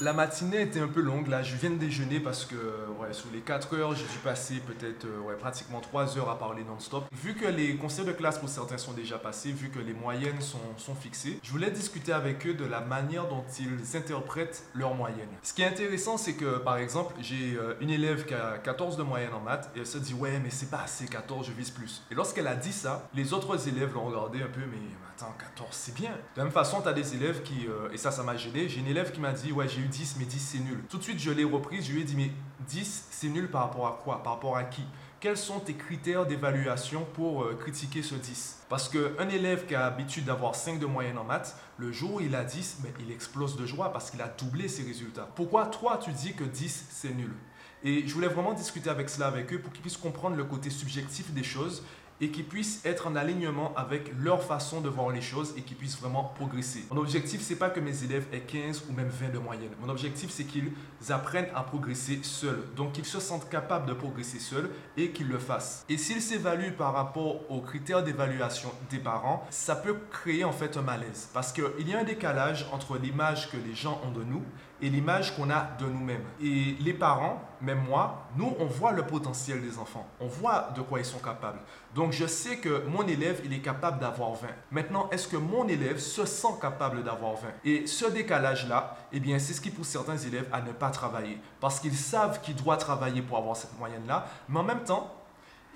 La matinée était un peu longue là, je viens de déjeuner parce que ouais, sous les 4 heures, j'ai dû passer peut-être euh, ouais, pratiquement 3 heures à parler non-stop. Vu que les conseils de classe pour certains sont déjà passés, vu que les moyennes sont, sont fixées, je voulais discuter avec eux de la manière dont ils interprètent leurs moyennes. Ce qui est intéressant, c'est que par exemple, j'ai euh, une élève qui a 14 de moyenne en maths et elle se dit ouais mais c'est pas assez 14, je vise plus. Et lorsqu'elle a dit ça, les autres élèves l'ont regardé un peu mais attends 14 c'est bien. De la même façon, tu as des élèves qui, euh, et ça ça m'a gêné, j'ai une élève qui m'a dit ouais j'ai eu 10 mais 10 c'est nul. Tout de suite je l'ai reprise, je lui ai dit mais 10 c'est nul par rapport à quoi? Par rapport à qui? Quels sont tes critères d'évaluation pour euh, critiquer ce 10 Parce qu'un élève qui a l'habitude d'avoir 5 de moyenne en maths, le jour où il a 10, mais il explose de joie parce qu'il a doublé ses résultats. Pourquoi toi tu dis que 10 c'est nul? Et je voulais vraiment discuter avec cela avec eux pour qu'ils puissent comprendre le côté subjectif des choses et qu'ils puissent être en alignement avec leur façon de voir les choses et qu'ils puissent vraiment progresser. Mon objectif, c'est pas que mes élèves aient 15 ou même 20 de moyenne. Mon objectif, c'est qu'ils apprennent à progresser seuls. Donc, qu'ils se sentent capables de progresser seuls et qu'ils le fassent. Et s'ils s'évaluent par rapport aux critères d'évaluation des parents, ça peut créer en fait un malaise. Parce qu'il y a un décalage entre l'image que les gens ont de nous et l'image qu'on a de nous-mêmes. Et les parents, même moi, nous, on voit le potentiel des enfants. On voit de quoi ils sont capables. Donc, je sais que mon élève, il est capable d'avoir 20. Maintenant, est-ce que mon élève se sent capable d'avoir 20 Et ce décalage-là, eh bien, c'est ce qui pousse certains élèves à ne pas travailler. Parce qu'ils savent qu'ils doivent travailler pour avoir cette moyenne-là, mais en même temps,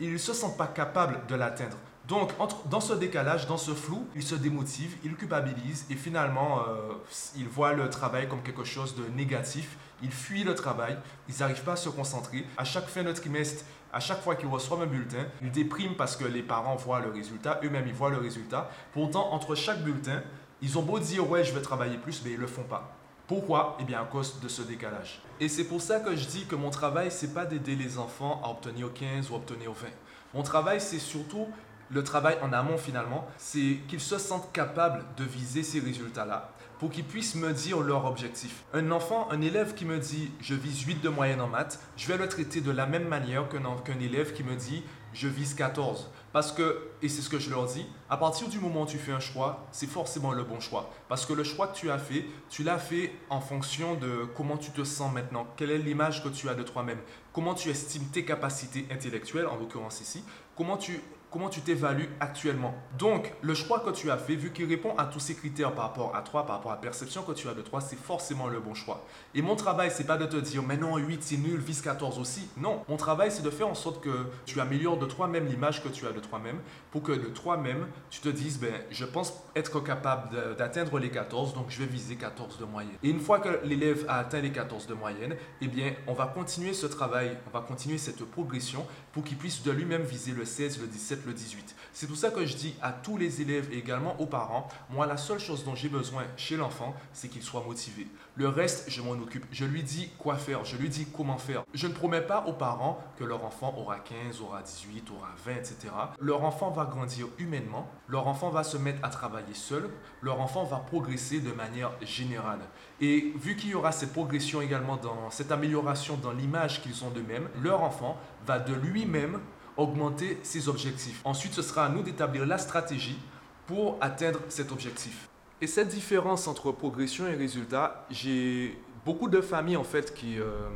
ils ne se sentent pas capables de l'atteindre. Donc, dans ce décalage, dans ce flou, ils se démotivent, ils culpabilisent et finalement, euh, ils voient le travail comme quelque chose de négatif. Ils fuient le travail, ils n'arrivent pas à se concentrer. À chaque fin de trimestre, à chaque fois qu'ils reçoivent un bulletin, ils dépriment parce que les parents voient le résultat, eux-mêmes ils voient le résultat. Pourtant, entre chaque bulletin, ils ont beau dire ouais, je vais travailler plus, mais ils ne le font pas. Pourquoi? Eh bien à cause de ce décalage. Et c'est pour ça que je dis que mon travail, c'est pas d'aider les enfants à obtenir 15 ou obtenir 20. Mon travail, c'est surtout le travail en amont finalement, c'est qu'ils se sentent capables de viser ces résultats-là pour qu'ils puissent me dire leur objectif. Un enfant, un élève qui me dit je vise 8 de moyenne en maths, je vais le traiter de la même manière qu'un élève qui me dit je vise 14. Parce que, et c'est ce que je leur dis, à partir du moment où tu fais un choix, c'est forcément le bon choix. Parce que le choix que tu as fait, tu l'as fait en fonction de comment tu te sens maintenant, quelle est l'image que tu as de toi-même, comment tu estimes tes capacités intellectuelles, en l'occurrence ici, comment tu comment tu t'évalues actuellement. Donc, le choix que tu as fait, vu qu'il répond à tous ces critères par rapport à toi, par rapport à la perception que tu as de toi, c'est forcément le bon choix. Et mon travail, c'est pas de te dire, mais non, 8 c'est nul, vise 14 aussi. Non, mon travail, c'est de faire en sorte que tu améliores de toi-même l'image que tu as de toi-même, pour que de toi-même, tu te dises, ben, je pense être capable d'atteindre les 14, donc je vais viser 14 de moyenne. Et une fois que l'élève a atteint les 14 de moyenne, eh bien, on va continuer ce travail, on va continuer cette progression pour qu'il puisse de lui-même viser le 16, le 17, le 18. C'est tout ça que je dis à tous les élèves et également aux parents. Moi, la seule chose dont j'ai besoin chez l'enfant, c'est qu'il soit motivé. Le reste, je m'en occupe. Je lui dis quoi faire, je lui dis comment faire. Je ne promets pas aux parents que leur enfant aura 15, aura 18, aura 20, etc. Leur enfant va grandir humainement, leur enfant va se mettre à travailler seul, leur enfant va progresser de manière générale. Et vu qu'il y aura cette progression également dans cette amélioration dans l'image qu'ils ont d'eux-mêmes, leur enfant va de lui-même augmenter ses objectifs. Ensuite, ce sera à nous d'établir la stratégie pour atteindre cet objectif. Et cette différence entre progression et résultat, j'ai beaucoup de familles en fait qui, euh,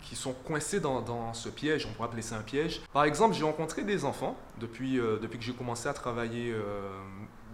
qui sont coincées dans, ce piège, on pourrait appeler ça un piège. Par exemple, j'ai rencontré des enfants depuis, euh, depuis que j'ai commencé à travailler euh,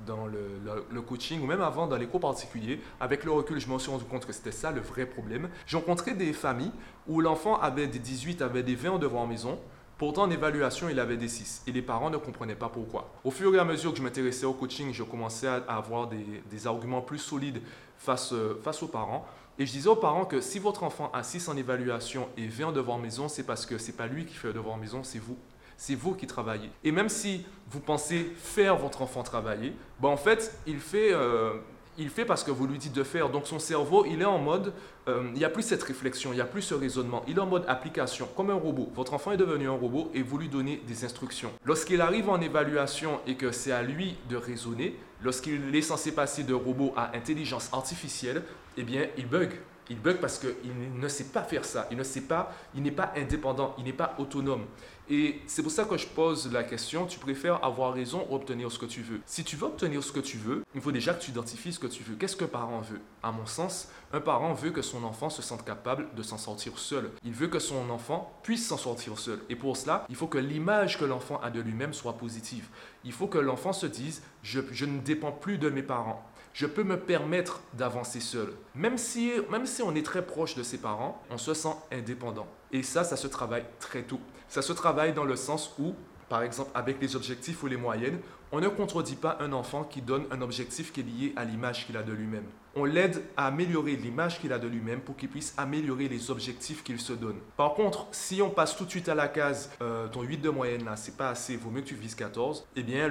dans le, le, coaching ou même avant dans les cours particuliers. Avec le recul, je me suis rendu compte que c'était ça le vrai problème. J'ai rencontré des familles où l'enfant avait des 18, avait des 20 en devant en maison, Pourtant, en évaluation, il avait des 6 et les parents ne comprenaient pas pourquoi. Au fur et à mesure que je m'intéressais au coaching, je commençais à avoir des, arguments plus solides face, euh, face aux parents. Et je disais aux parents que si votre enfant a 6 en évaluation et 20 en devoir maison, c'est parce que ce n'est pas lui qui fait le devoir maison, c'est vous. C'est vous qui travaillez. Et même si vous pensez faire votre enfant travailler, ben en fait, il fait... Euh, il fait parce que vous lui dites de faire. Donc son cerveau, il est en mode, euh, il n'y a plus cette réflexion, il n'y a plus ce raisonnement. Il est en mode application, comme un robot. Votre enfant est devenu un robot et vous lui donnez des instructions. Lorsqu'il arrive en évaluation et que c'est à lui de raisonner, lorsqu'il est censé passer de robot à intelligence artificielle, eh bien, il bug. Il bug parce qu'il ne sait pas faire ça. Il ne sait pas, il n'est pas indépendant, il n'est pas autonome. Et c'est pour ça que je pose la question, tu préfères avoir raison ou obtenir ce que tu veux? Si tu veux obtenir ce que tu veux, il faut déjà que tu identifies ce que tu veux. Qu'est-ce qu'un parent veut? À mon sens, un parent veut que son enfant se sente capable de s'en sortir seul. Il veut que son enfant puisse s'en sortir seul. Et pour cela, il faut que l'image que l'enfant a de lui-même soit positive. Il faut que l'enfant se dise, je, je ne dépends plus de mes parents je peux me permettre d'avancer seul. Même si, même si on est très proche de ses parents, on se sent indépendant. Et ça, ça se travaille très tôt. Ça se travaille dans le sens où, par exemple, avec les objectifs ou les moyennes, on ne contredit pas un enfant qui donne un objectif qui est lié à l'image qu'il a de lui-même. On l'aide à améliorer l'image qu'il a de lui-même pour qu'il puisse améliorer les objectifs qu'il se donne. Par contre, si on passe tout de suite à la case euh, ton 8 de moyenne là, c'est pas assez, vaut mieux que tu vises 14, eh bien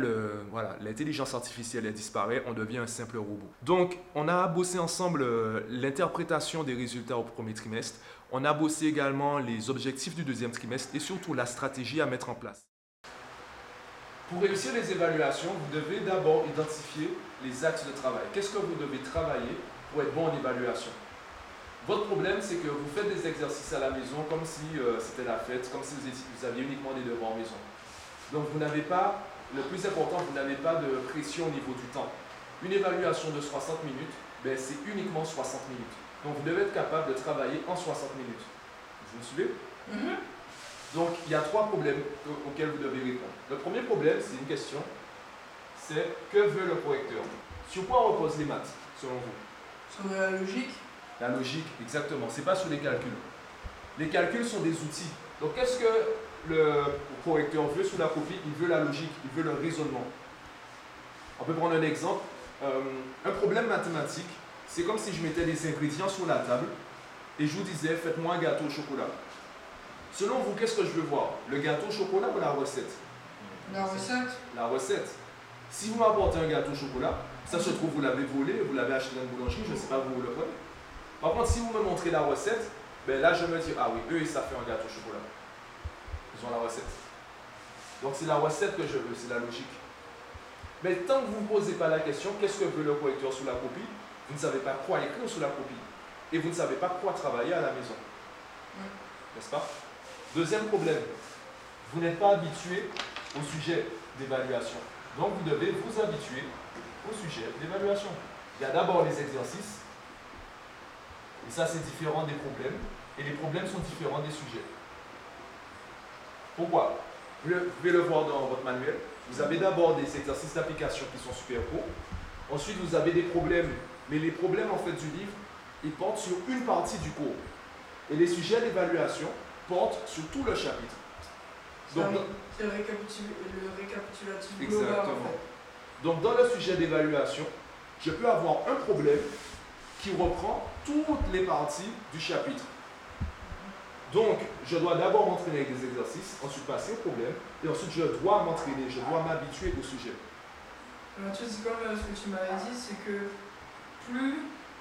voilà, l'intelligence artificielle elle disparaît, on devient un simple robot. Donc, on a bossé ensemble euh, l'interprétation des résultats au premier trimestre. On a bossé également les objectifs du deuxième trimestre et surtout la stratégie à mettre en place. Pour réussir les évaluations, vous devez d'abord identifier les axes de travail. Qu'est-ce que vous devez travailler pour être bon en évaluation? Votre problème, c'est que vous faites des exercices à la maison comme si euh, c'était la fête, comme si vous, aviez uniquement des devoirs en maison. Donc vous n'avez pas, le plus important, vous n'avez pas de pression au niveau du temps. Une évaluation de 60 minutes, ben, c'est uniquement 60 minutes. Donc vous devez être capable de travailler en 60 minutes. Vous me suivez? Mm-hmm. Donc, il y a trois problèmes auxquels vous devez répondre. Le premier problème, c'est une question, c'est que veut le correcteur? Sur quoi repose les maths, selon vous? Sur la logique La logique, exactement. C'est pas sur les calculs. Les calculs sont des outils. Donc, qu'est-ce que le correcteur veut sous la copie? Il veut la logique, il veut le raisonnement. On peut prendre un exemple. Euh, un problème mathématique, c'est comme si je mettais des ingrédients sur la table et je vous disais, faites-moi un gâteau au chocolat. Selon vous, qu'est-ce que je veux voir? Le gâteau au chocolat ou la recette? La recette. La recette. Si vous m'apportez un gâteau au chocolat, ça se trouve, vous l'avez volé, vous l'avez acheté dans une boulangerie, je ne sais pas, vous, vous le prenez. Par contre, si vous me montrez la recette, ben là, je me dis, ah oui, eux, ils savent faire un gâteau au chocolat. Ils ont la recette. Donc, c'est la recette que je veux, c'est la logique. Mais tant que vous ne posez pas la question, qu'est-ce que veut le correcteur sous la copie? Vous ne savez pas quoi écrire sous la copie. Et vous ne savez pas quoi travailler à la maison. N'est-ce pas? Deuxième problème, vous n'êtes pas habitué au sujet d'évaluation. Donc vous devez vous habituer au sujet d'évaluation. Il y a d'abord les exercices, et ça c'est différent des problèmes, et les problèmes sont différents des sujets. Pourquoi? Vous pouvez le voir dans votre manuel. Vous avez d'abord des exercices d'application qui sont super courts. Ensuite, vous avez des problèmes. Mais les problèmes en fait du livre, ils portent sur une partie du cours. Et les sujets d'évaluation, porte sur tout le chapitre. Donc, c'est le, récapitulatif global. Exactement. Donc dans le sujet d'évaluation, je peux avoir un problème qui reprend toutes les parties du chapitre. Donc, je dois d'abord m'entraîner avec des exercices, ensuite passer au problème, et ensuite je dois m'entraîner, je dois m'habituer au sujet. Mathieu, c'est comme euh, ce que tu m'avais dit, c'est que plus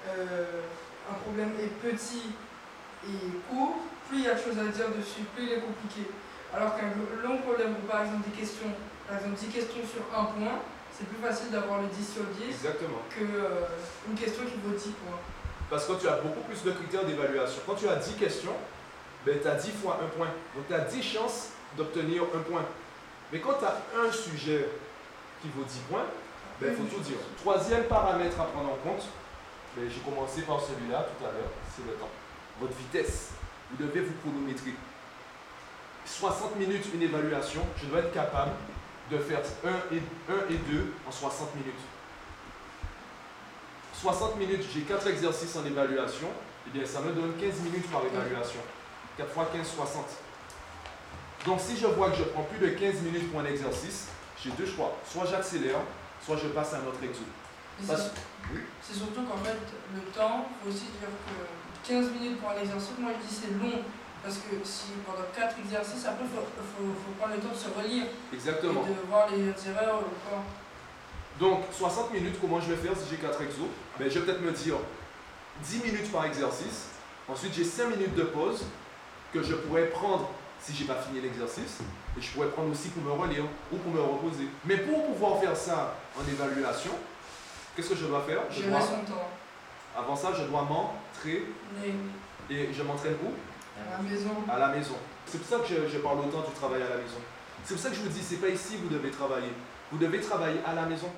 euh, un problème est petit et court, plus il y a de choses à dire dessus, plus il est compliqué. Alors qu'un long problème, ou par exemple des questions, par exemple 10 questions sur un point, c'est plus facile d'avoir le 10 sur 10 Exactement. que euh, une question qui vaut 10 points. Parce que tu as beaucoup plus de critères d'évaluation. Quand tu as 10 questions, ben, tu as 10 fois un point. Donc tu as 10 chances d'obtenir un point. Mais quand tu as un sujet qui vaut 10 points, il ben, faut tout dire. Troisième paramètre à prendre en compte, ben, j'ai commencé par celui-là tout à l'heure, c'est le temps. Votre vitesse vous devez vous chronométrer. 60 minutes, une évaluation, je dois être capable de faire 1 et, 1 et 2 en 60 minutes. 60 minutes, j'ai 4 exercices en évaluation, et eh bien ça me donne 15 minutes par évaluation. 4 fois 15, 60. Donc si je vois que je prends plus de 15 minutes pour un exercice, j'ai deux choix. Soit j'accélère, soit je passe à un autre exo. C'est surtout qu'en fait, le temps, il faut aussi dire que 15 minutes pour un exercice, moi je dis c'est long. Parce que si pendant 4 exercices, après il faut, prendre le temps de se relire. Exactement. Et de voir les erreurs ou quoi. Donc 60 minutes, comment je vais faire si j'ai 4 exos? Ben, Je vais peut-être me dire 10 minutes par exercice. Ensuite j'ai 5 minutes de pause que je pourrais prendre si j'ai pas fini l'exercice. Et je pourrais prendre aussi pour me relire ou pour me reposer. Mais pour pouvoir faire ça en évaluation, qu'est-ce que je dois faire? Je son temps. Avant ça, je dois m'entraîner. Et je m'entraîne où? À la maison. À la maison. C'est pour ça que je, je parle autant du travail à la maison. C'est pour ça que je vous dis, c'est pas ici que vous devez travailler. Vous devez travailler à la maison.